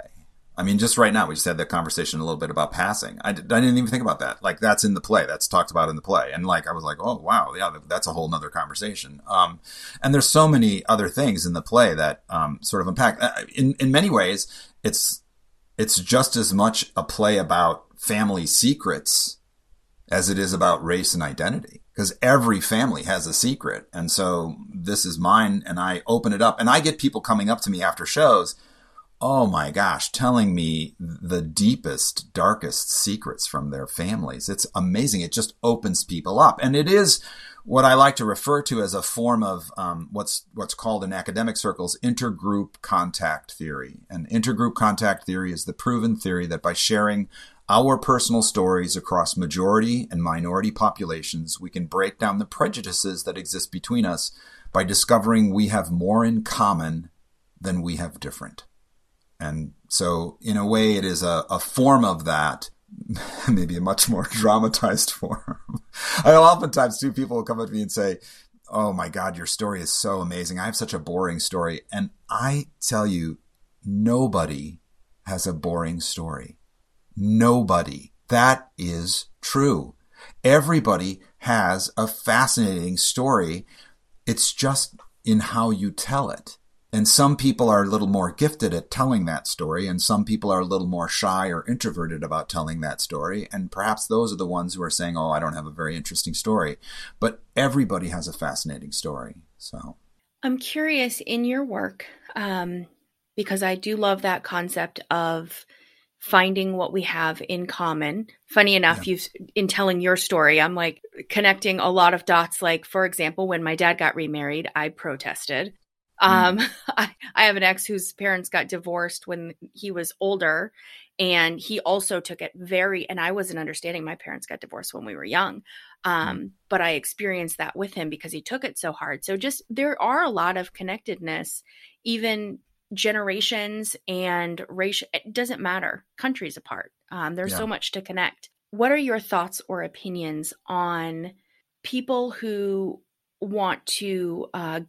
I mean, just right now, we just had that conversation a little bit about passing. I, did, not even think about that. Like, that's in the play. That's talked about in the play. And like, I was like, oh, wow. Yeah, that's a whole nother conversation. Um, and there's so many other things in the play that, um, sort of unpack. Uh, in, in many ways, it's, it's just as much a play about family secrets as it is about race and identity because every family has a secret. And so this is mine and I open it up and I get people coming up to me after shows. Oh my gosh, telling me the deepest, darkest secrets from their families. It's amazing. It just opens people up. And it is what I like to refer to as a form of um, what's what's called in academic circles intergroup contact theory. And intergroup contact theory is the proven theory that by sharing our personal stories across majority and minority populations, we can break down the prejudices that exist between us by discovering we have more in common than we have different. And so, in a way, it is a, a form of that, maybe a much more dramatized form. I oftentimes, two people will come up to me and say, Oh my God, your story is so amazing. I have such a boring story. And I tell you, nobody has a boring story nobody. That is true. Everybody has a fascinating story. It's just in how you tell it. And some people are a little more gifted at telling that story, and some people are a little more shy or introverted about telling that story. And perhaps those are the ones who are saying, Oh, I don't have a very interesting story. But everybody has a fascinating story. So I'm curious in your work, um, because I do love that concept of finding what we have in common. Funny enough, yeah. you in telling your story, I'm like connecting a lot of dots. Like, for example, when my dad got remarried, I protested. Mm. Um, I, I have an ex whose parents got divorced when he was older, and he also took it very. And I wasn't understanding my parents got divorced when we were young, um, mm. but I experienced that with him because he took it so hard. So just there are a lot of connectedness, even generations and race it doesn't matter countries apart. Um, there's yeah. so much to connect. What are your thoughts or opinions on people who want to uh,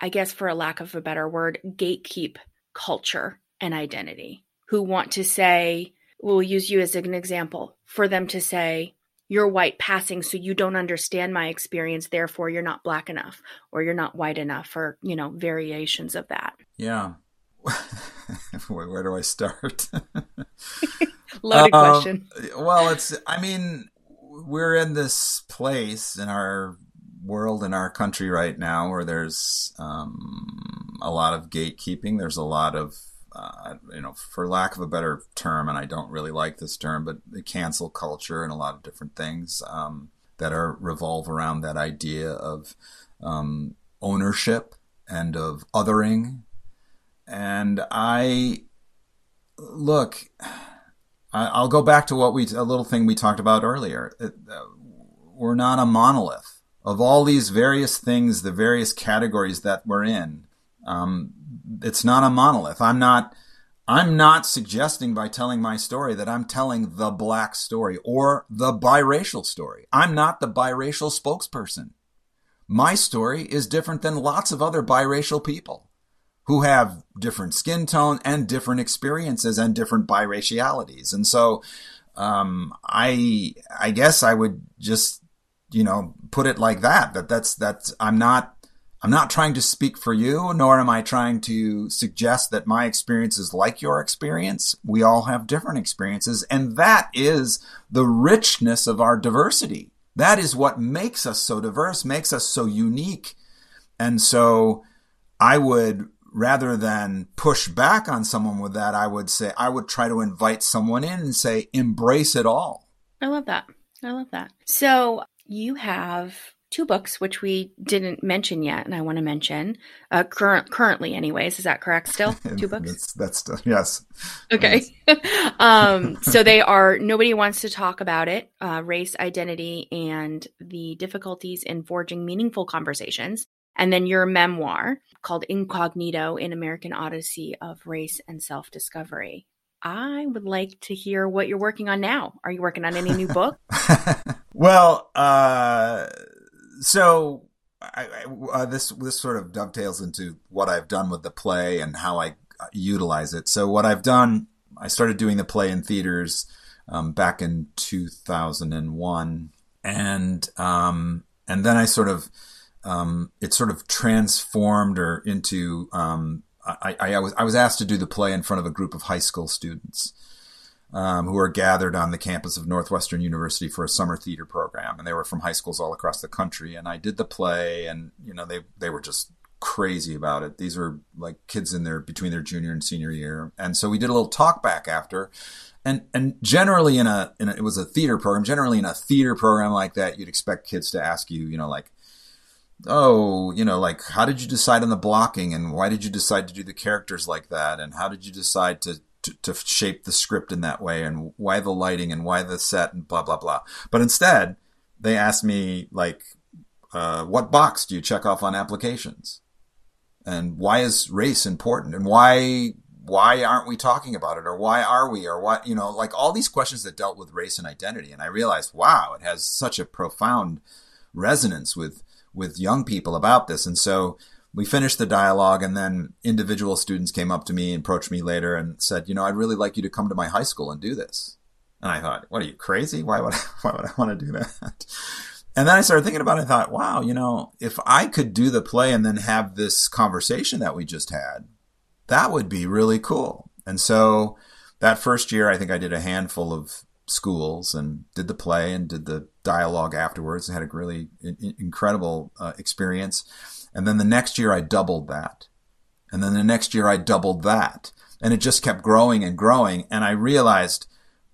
i guess for a lack of a better word gatekeep culture and identity? Who want to say we'll use you as an example for them to say you're white passing so you don't understand my experience therefore you're not black enough or you're not white enough or you know variations of that yeah. where, where, do I start? Loaded um, question. Well, it's, I mean, we're in this place in our world, in our country right now, where there's um, a lot of gatekeeping. There's a lot of, uh, you know, for lack of a better term, and I don't really like this term, but the cancel culture and a lot of different things um, that are revolve around that idea of um, ownership and of othering and I look. I'll go back to what we a little thing we talked about earlier. Uh, we're not a monolith of all these various things, the various categories that we're in. Um, it's not a monolith. I'm not. I'm not suggesting by telling my story that I'm telling the black story or the biracial story. I'm not the biracial spokesperson. My story is different than lots of other biracial people who have different skin tone and different experiences and different biracialities. And so, um, I, I guess I would just, you know, put it like that, that that's, that's, I'm not, I'm not trying to speak for you, nor am I trying to suggest that my experience is like your experience. We all have different experiences, and that is the richness of our diversity. That is what makes us so diverse, makes us so unique. And so I would rather than push back on someone with that, I would say I would try to invite someone in and say, embrace it all. I love that. I love that. So you have two books, which we didn't mention yet, and I want to mention uh, current currently, anyways. Is that correct? Still two books. that's, that's yes. Okay. Yes. um, so they are. Nobody wants to talk about it. Uh, race, identity, and the difficulties in forging meaningful conversations. And then your memoir called Incognito: An American Odyssey of Race and Self Discovery. I would like to hear what you're working on now. Are you working on any new book? well, uh, so I, I, uh, this this sort of dovetails into what I've done with the play and how I utilize it. So what I've done, I started doing the play in theaters um, back in 2001, and um, and then I sort of um, it sort of transformed or into um, I, I, was I was asked to do the play in front of a group of high school students um, who are gathered on the campus of Northwestern University for a summer theater program, and they were from high schools all across the country. And I did the play, and you know they they were just crazy about it. These were like kids in their between their junior and senior year, and so we did a little talk back after. And and generally in a, in a it was a theater program. Generally in a theater program like that, you'd expect kids to ask you, you know, like oh, you know, like how did you decide on the blocking and why did you decide to do the characters like that and how did you decide to to, to shape the script in that way and why the lighting and why the set and blah blah blah. But instead, they asked me like, uh, what box do you check off on applications, and why is race important, and why why aren't we talking about it, or why are we, or what you know, like all these questions that dealt with race and identity. And I realized, wow, it has such a profound resonance with with young people about this. And so we finished the dialogue and then individual students came up to me and approached me later and said, you know, I'd really like you to come to my high school and do this. And I thought, what are you crazy? Why would I, why would I want to do that? And then I started thinking about it. I thought, wow, you know, if I could do the play and then have this conversation that we just had, that would be really cool. And so that first year, I think I did a handful of schools and did the play and did the dialogue afterwards. I had a really incredible uh, experience. And then the next year I doubled that. And then the next year I doubled that. And it just kept growing and growing. And I realized,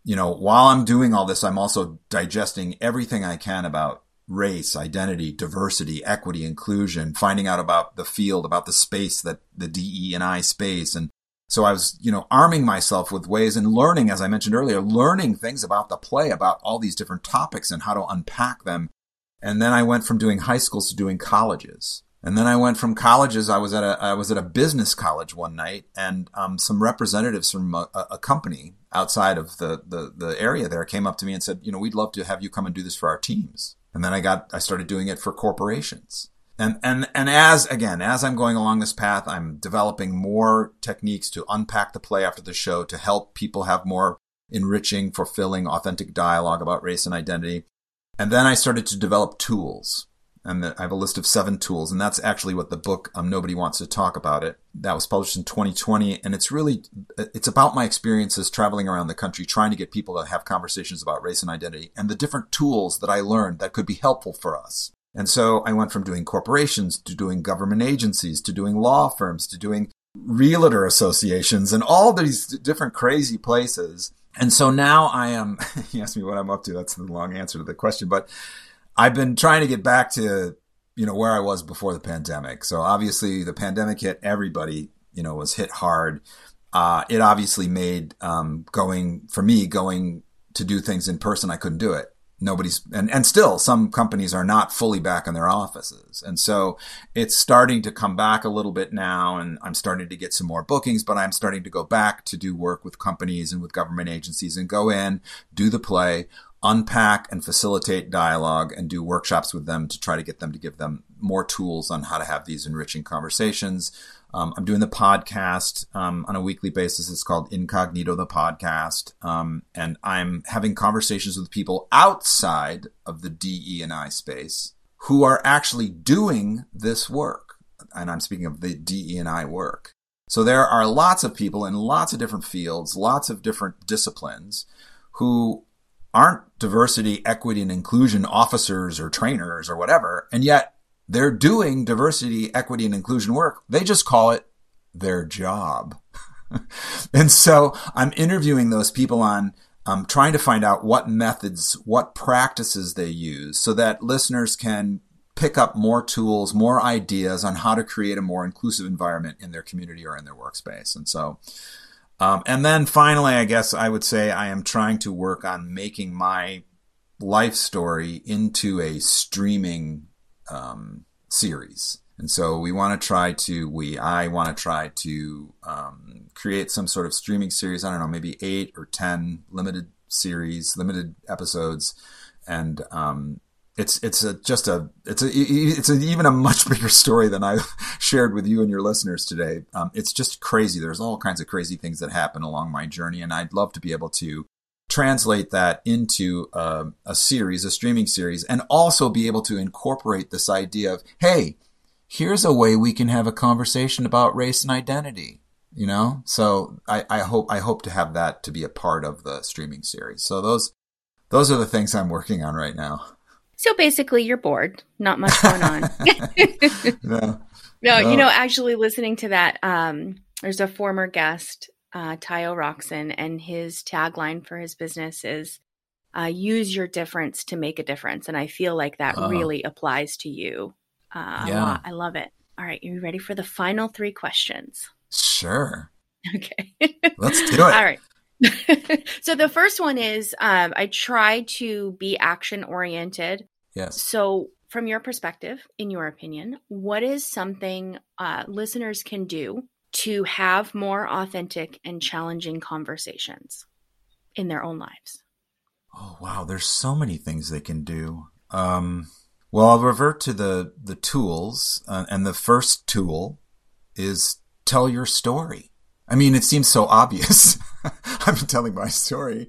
you know, while I'm doing all this, I'm also digesting everything I can about race, identity, diversity, equity, inclusion, finding out about the field, about the space that the DE and I space and so I was, you know, arming myself with ways and learning, as I mentioned earlier, learning things about the play, about all these different topics and how to unpack them. And then I went from doing high schools to doing colleges. And then I went from colleges. I was at a I was at a business college one night, and um, some representatives from a, a, company outside of the, the the area there came up to me and said, you know, we'd love to have you come and do this for our teams. And then I got I started doing it for corporations and and and as again as i'm going along this path i'm developing more techniques to unpack the play after the show to help people have more enriching fulfilling authentic dialogue about race and identity and then i started to develop tools and i have a list of seven tools and that's actually what the book um, nobody wants to talk about it that was published in 2020 and it's really it's about my experiences traveling around the country trying to get people to have conversations about race and identity and the different tools that i learned that could be helpful for us and so I went from doing corporations to doing government agencies to doing law firms to doing realtor associations and all these different crazy places. And so now I am, you asked me what I'm up to. That's the long answer to the question, but I've been trying to get back to, you know, where I was before the pandemic. So obviously the pandemic hit everybody, you know, was hit hard. Uh, it obviously made, um, going for me, going to do things in person, I couldn't do it nobody's and, and still some companies are not fully back in their offices. And so it's starting to come back a little bit now and i'm starting to get some more bookings but i'm starting to go back to do work with companies and with government agencies and go in do the play unpack and facilitate dialogue and do workshops with them to try to get them to give them more tools on how to have these enriching conversations um, I'm doing the podcast um, on a weekly basis. It's called Incognito, the podcast, um, and I'm having conversations with people outside of the DE and I space who are actually doing this work. And I'm speaking of the DE and I work. So there are lots of people in lots of different fields, lots of different disciplines who aren't diversity, equity, and inclusion officers or trainers or whatever, and yet they're doing diversity, equity, and inclusion work. They just call it their job. and so I'm interviewing those people on um, trying to find out what methods, what practices they use so that listeners can pick up more tools, more ideas on how to create a more inclusive environment in their community or in their workspace. And so, um, and then finally, I guess I would say I am trying to work on making my life story into a streaming um, series. And so we want to try to, we, I want to try to um, create some sort of streaming series. I don't know, maybe eight or 10 limited series, limited episodes. And um, it's it's a, just a it's a it's a, even a much bigger story than I shared with you and your listeners today. Um, it's just crazy. There's all kinds of crazy things that happen along my journey, and I'd love to be able to translate that into a, a series, a streaming series, and also be able to incorporate this idea of hey, here's a way we can have a conversation about race and identity. You know, so I, I hope I hope to have that to be a part of the streaming series. So those those are the things I'm working on right now. So basically, you're bored. Not much going on. no. no. you know, actually listening to that, um, there's a former guest, uh, Tayo Rockson, and his tagline for his business is uh, use your difference to make a difference. And I feel like that uh, really applies to you. Uh, yeah. I love it. All right. Are you ready for the final three questions? Sure. Okay. Let's do it. All right. so the first one is um, I try to be action oriented. Yes. So, from your perspective, in your opinion, what is something uh, listeners can do to have more authentic and challenging conversations in their own lives? Oh wow, there's so many things they can do. Um, well, I'll revert to the the tools, uh, and the first tool is tell your story. I mean, it seems so obvious. I'm telling my story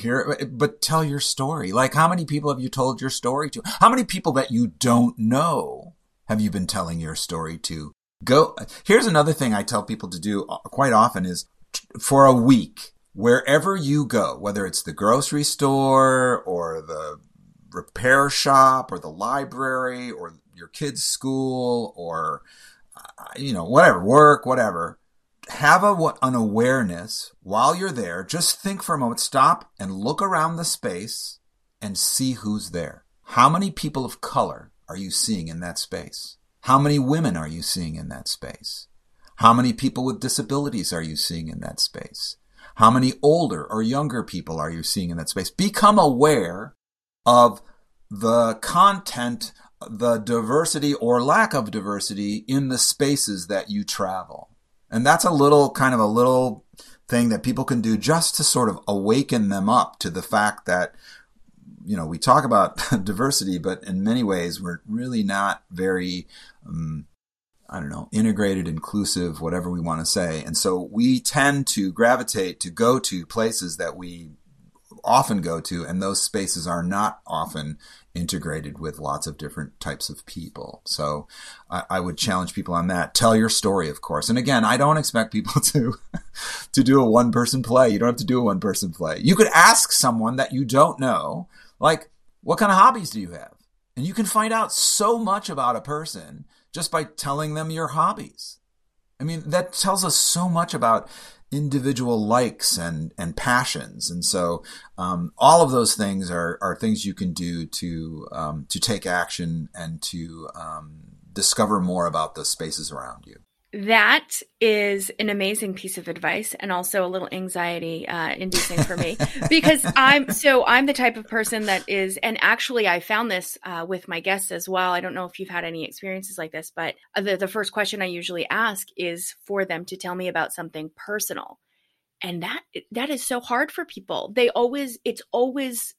here, but tell your story. Like, how many people have you told your story to? How many people that you don't know have you been telling your story to? Go. Here's another thing I tell people to do quite often is for a week, wherever you go, whether it's the grocery store or the repair shop or the library or your kid's school or, uh, you know, whatever, work, whatever have a, an awareness while you're there. Just think for a moment, stop and look around the space and see who's there. How many people of color are you seeing in that space? How many women are you seeing in that space? How many people with disabilities are you seeing in that space? How many older or younger people are you seeing in that space? Become aware of the content, the diversity or lack of diversity in the spaces that you travel. And that's a little kind of a little thing that people can do just to sort of awaken them up to the fact that, you know, we talk about diversity, but in many ways we're really not very, um, I don't know, integrated, inclusive, whatever we want to say. And so we tend to gravitate to go to places that we often go to, and those spaces are not often integrated with lots of different types of people. So I, I, would challenge people on that. Tell your story, of course. And again, I don't expect people to to do a one person play. You don't have to do a one person play. You could ask someone that you don't know, like, what kind of hobbies do you have? And you can find out so much about a person just by telling them your hobbies. I mean, that tells us so much about individual likes and and passions. And so um, all of those things are are things you can do to um, to take action and to um, discover more about the spaces around you that is an amazing piece of advice and also a little anxiety uh, inducing for me because I'm so I'm the type of person that is, and actually I found this uh, with my guests as well. I don't know if you've had any experiences like this, but the, the first question I usually ask is for them to tell me about something personal. And that that is so hard for people. They always it's always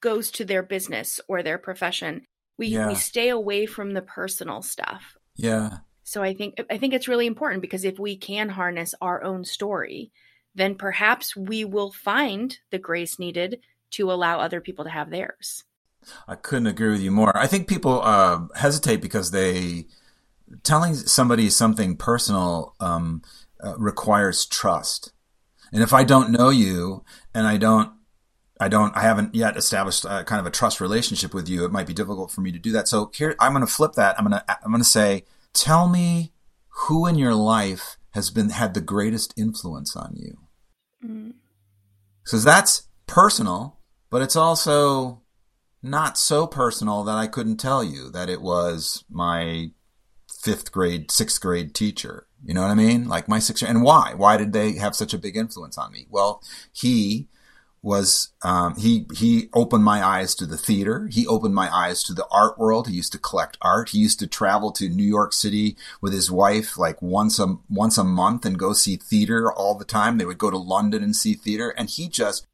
goes to their business or their profession. We yeah. we stay away from the personal stuff. Yeah. So I think I think it's really important because if we can harness our own story, then perhaps we will find the grace needed to allow other people to have theirs. I couldn't agree with you more. I think people uh, hesitate because they telling somebody something personal um, uh, requires trust. And if I don't know you and I don't I don't, I haven't yet established a, kind of a trust relationship with you. It might be difficult for me to do that. So here, I'm going to flip that. I'm going to, I'm going to say, Tell me who in your life has been had the greatest influence on you. Because mm. that's personal, but it's also not so personal that I couldn't tell you that it was my fifth grade, sixth grade teacher. You know what I mean? Like my sixth, and why? Why did they have such a big influence on me? Well, he was um, he he opened my eyes to the theater. He opened my eyes to the art world. He used to collect art. He used to travel to New York City with his wife like once a once a month and go see theater all the time. They would go to London and see theater, and he just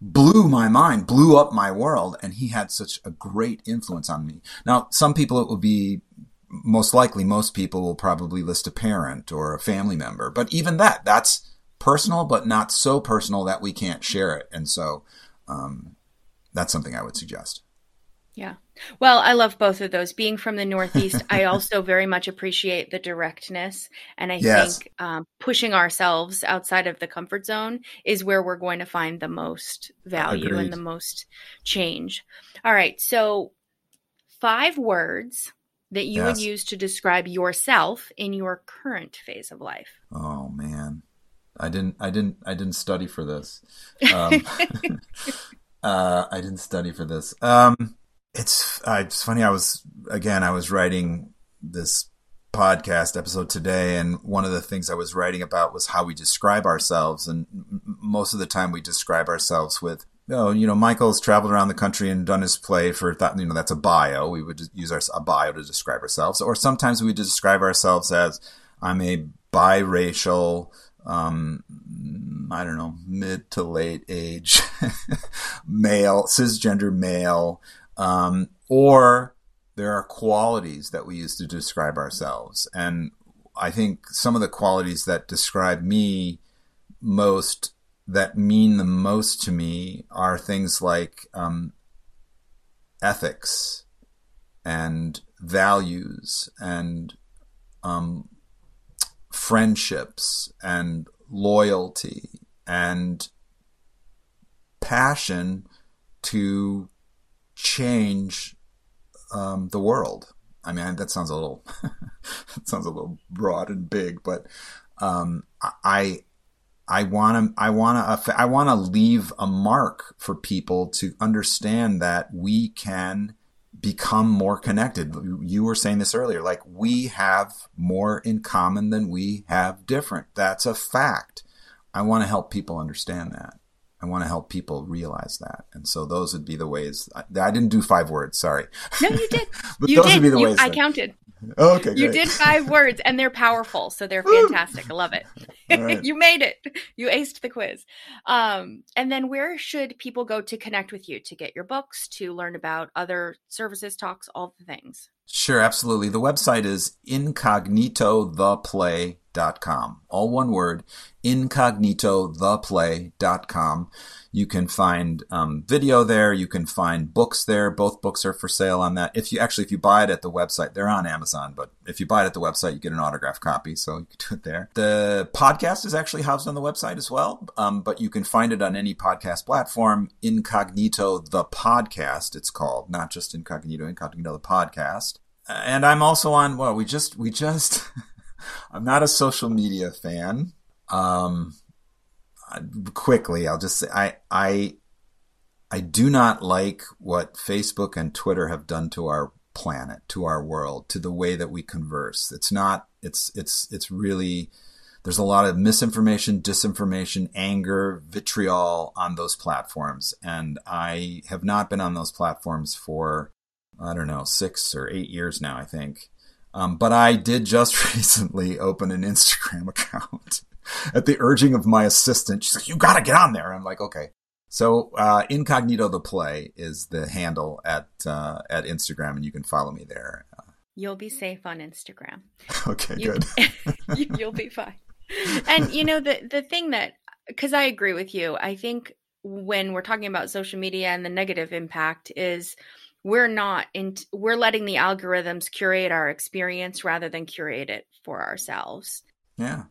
blew my mind, blew up my world, and he had such a great influence on me. Now, some people it will be most likely most people will probably list a parent or a family member, but even that that's personal, but not so personal that we can't share it. And so um, that's something I would suggest. Yeah. Well, I love both of those. Being from the Northeast, I also very much appreciate the directness. And I yes. think um, pushing ourselves outside of the comfort zone is where we're going to find the most value Agreed. and the most change. All right. So, five words that you yes. would use to describe yourself in your current phase of life. Oh, man. I didn't. I didn't. I didn't study for this. Um, uh, I didn't study for this. Um, it's. Uh, it's funny. I was again. I was writing this podcast episode today, and one of the things I was writing about was how we describe ourselves, and most of the time we describe ourselves with. Oh, you know, Michael's traveled around the country and done his play for that. You know, that's a bio. We would use our a bio to describe ourselves, or sometimes we describe ourselves as I'm a biracial um, I don't know, mid to late age male, cisgender male, um, or there are qualities that we use to describe ourselves. And I think some of the qualities that describe me most, that mean the most to me, are things like um, ethics and values and um, friendships and loyalty and passion to change um, the world. I mean, that sounds a little that sounds a little broad and big, but um, I I want to I want to I want to leave a mark for people to understand that we can become more connected. You were saying this earlier, like we have more in common than we have different. That's a fact. I want to help people understand that. I want to help people realize that. And so those would be the ways. I, I didn't do five words. Sorry. No, you did. but you those did. would be the you, ways. I that, counted. Oh, okay, You did five words and they're powerful. So they're fantastic. I love it. Right. you made it. You aced the quiz. Um, and then where should people go to connect with you to get your books, to learn about other services, talks, all the things? Sure, absolutely. The website is incognitotheplay.com. All one word, incognitotheplay.com. You can find um, video there. You can find books there. Both books are for sale on that. If you actually, if you buy it at the website, they're on Amazon, but if you buy it at the website, you get an autographed copy. So you can do it there. The podcast is actually housed on the website as well, um, but you can find it on any podcast platform. Incognito the podcast, it's called, not just Incognito, Incognito the podcast. And I'm also on. Well, we just we just. I'm not a social media fan. Um, quickly, I'll just say I I I do not like what Facebook and Twitter have done to our planet, to our world, to the way that we converse. It's not it's it's it's really there's a lot of misinformation, disinformation, anger, vitriol on those platforms and I have not been on those platforms for I don't know, 6 or 8 years now, I think. Um, but I did just recently open an Instagram account at the urging of my assistant. She's like, "You got to get on there." I'm like, "Okay." So uh, Incognito the Play is the handle at uh, at Instagram, and you can follow me there. You'll be safe on Instagram. Okay, you, good. you'll be fine. And you know the the thing that because I agree with you, I think when we're talking about social media and the negative impact is we're not in we're letting the algorithms curate our experience rather than curate it for ourselves. Yeah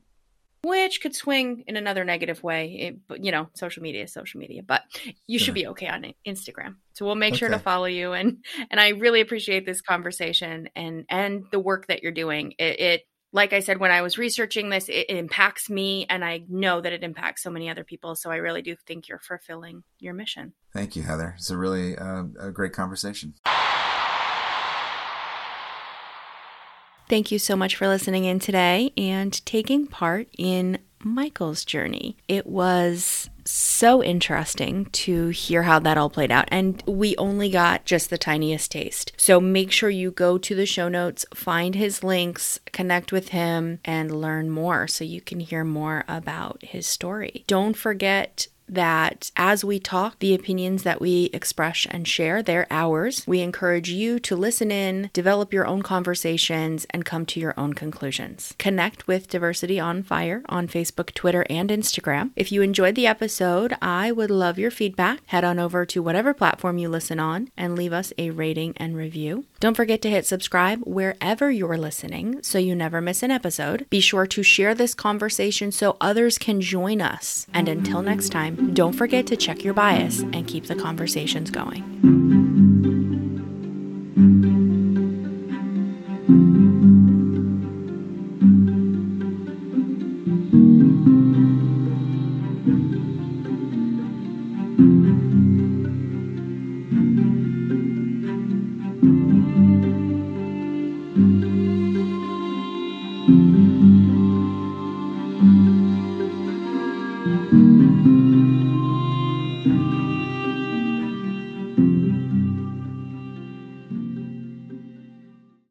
which could swing in another negative way. But you know, social media is social media, but you should be okay on Instagram. So we'll make okay. sure to follow you. And and I really appreciate this conversation and and the work that you're doing. It, it like I said, when I was researching this, it, it impacts me, and I know that it impacts so many other people. So I really do think you're fulfilling your mission. Thank you, Heather. It's a really uh, a great conversation. Thank you so much for listening in today and taking part in Michael's journey. It was so interesting to hear how that all played out. And we only got just the tiniest taste. So make sure you go to the show notes, find his links, connect with him, and learn more so you can hear more about his story. Don't forget that as we talk, the opinions that we express and share, they're ours. We encourage you to listen in, develop your own conversations, and come to your own conclusions. Connect with Diversity on Fire on Facebook, Twitter, and Instagram. If you enjoyed the episode, I would love your feedback. Head on over to whatever platform you listen on and leave us a rating and review. Don't forget to hit subscribe wherever you're listening so you never miss an episode. Be sure to share this conversation so others can join us. And until next time, don't forget to check your bias and keep the conversations going.